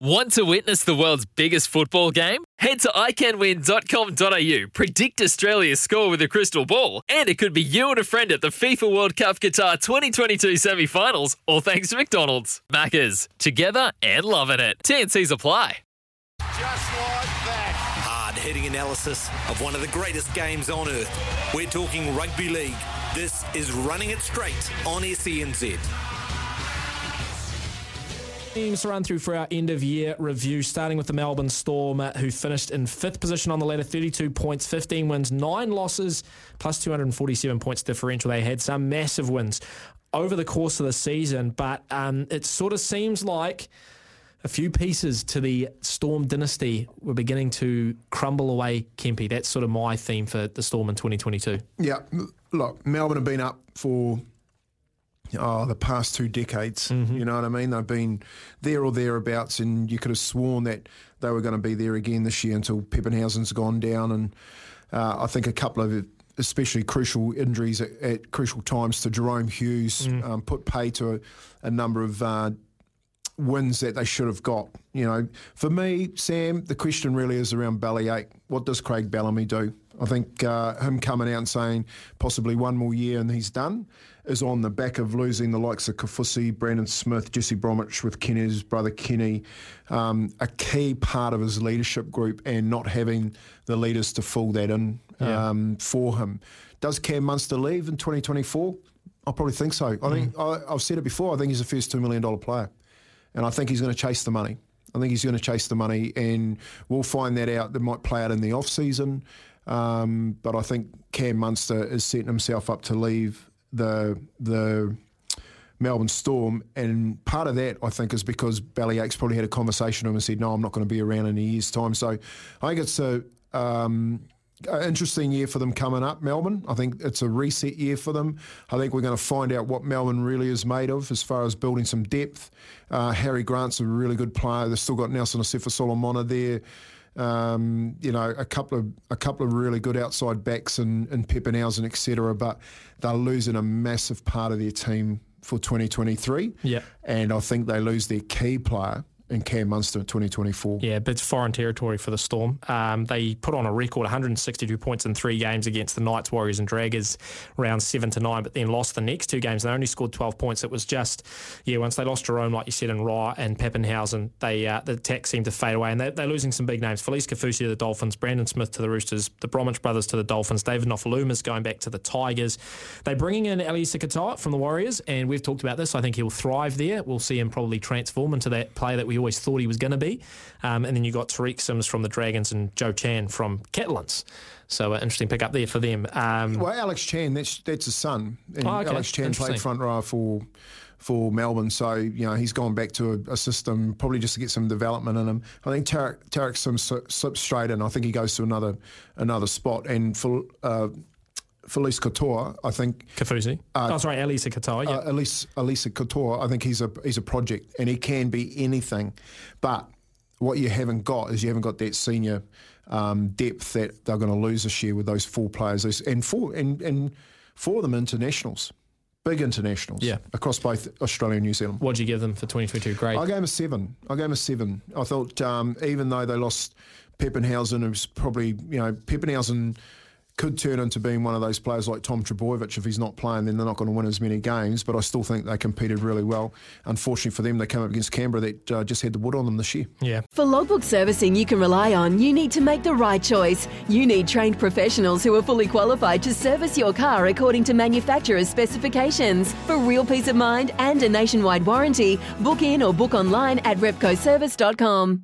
Want to witness the world's biggest football game? Head to iCanWin.com.au, predict Australia's score with a crystal ball, and it could be you and a friend at the FIFA World Cup Qatar 2022 semi finals, all thanks to McDonald's. Maccas, together and loving it. TNC's apply. Just like that. Hard hitting analysis of one of the greatest games on earth. We're talking rugby league. This is Running It Straight on SENZ. Teams to run through for our end of year review, starting with the Melbourne Storm, uh, who finished in fifth position on the ladder, 32 points, 15 wins, nine losses, plus 247 points differential. They had some massive wins over the course of the season, but um, it sort of seems like a few pieces to the Storm dynasty were beginning to crumble away, Kempy. That's sort of my theme for the Storm in 2022. Yeah, look, Melbourne have been up for oh, the past two decades. Mm-hmm. You know what I mean? They've been there or thereabouts, and you could have sworn that they were going to be there again this year until Papenhuyzen's gone down. And uh, I think a couple of especially crucial injuries at, at crucial times to Jahrome Hughes Mm. um, put pay to a, a number of. Uh, wins that they should have got. You know, for me, Sam, the question really is around Bellyache. What does Craig Bellamy do? I think uh, him coming out and saying possibly one more year and he's done is on the back of losing the likes of Kaufusi, Brandon Smith, Jesse Bromwich with Kenny's brother Kenny, um, a key part of his leadership group and not having the leaders to fill that in Yeah. um, for him. Does Cam Munster leave in 2024? I probably think so. I think I, I've said it before. I think he's a first two million dollar player, and I think he's going to chase the money. I think he's going to chase the money, and we'll find that out. That might play out in the off season, um, but I think Cam Munster is setting himself up to leave the the Melbourne Storm, and part of that I think is because Bellyache's probably had a conversation with him and said, "No, I'm not going to be around in a year's time." So I think it's a um, interesting year for them coming up, Melbourne. I think it's a reset year for them. I think we're going to find out what Melbourne really is made of as far as building some depth. Uh, Harry Grant's a really good player. They've still got Nelson Asofa-Solomona there. Um, you know, a couple of a couple of really good outside backs and and Papenhuyzen, etc. But they're losing a massive part of their team for 2023. Yeah. and I think they lose their key player in Cam Munster in 2024. Yeah, but it's foreign territory for the Storm. Um, they put on a record 162 points in three games against the Knights, Warriors, and Draggers, round seven to nine, but then lost the next two games. They only scored 12 points. It was just, yeah, once they lost Jahrome, like you said, and Ra and Papenhuyzen, they uh, the attack seemed to fade away, and they, they're losing some big names. Felise Kaufusi to the Dolphins, Brandon Smith to the Roosters, the Bromwich brothers to the Dolphins, David Nofoaluma's going back to the Tigers. They're bringing in Ali Katoa from the Warriors, and we've talked about this. I think he'll thrive there. We'll see him probably transform into that player that we always thought he was going to be. Um, and then you got Tariq Sims from the Dragons and Joe Chan from Catalans. So uh, interesting pick up there for them. Um, Well, Alex Chan, that's that's his son, and Oh, okay. Alex Chan played front row for for Melbourne. So you know he's gone back to a, a system probably just to get some development in him. I think Tariq Tariq Sims slips straight in. I think he goes to another another spot. And for uh, Felice Couture, I think Kaufusi. oh, sorry, Eliesa Katoa. Yeah. uh, Elise, Elisa Couture, I think he's a he's a project and he can be anything. But what you haven't got is you haven't got that senior um, depth that they're going to lose this year with those four players. Those- And four and, and four of them internationals, big internationals, Yeah. across both Australia and New Zealand. What'd you give them for 2022? Great. I gave him a seven. I gave him a seven. I thought um, even though they lost Papenhuyzen, who's probably you know Papenhuyzen could turn into being one of those players like Tom Trbojevic. If he's not playing, then they're not going to win as many games. But I still think they competed really well. Unfortunately for them, they came up against Canberra that uh, just had the wood on them this year. yeah. For logbook servicing you can rely on, you need to make the right choice. You need trained professionals who are fully qualified to service your car according to manufacturer's specifications. For real peace of mind and a nationwide warranty, book in or book online at repcoservice.com.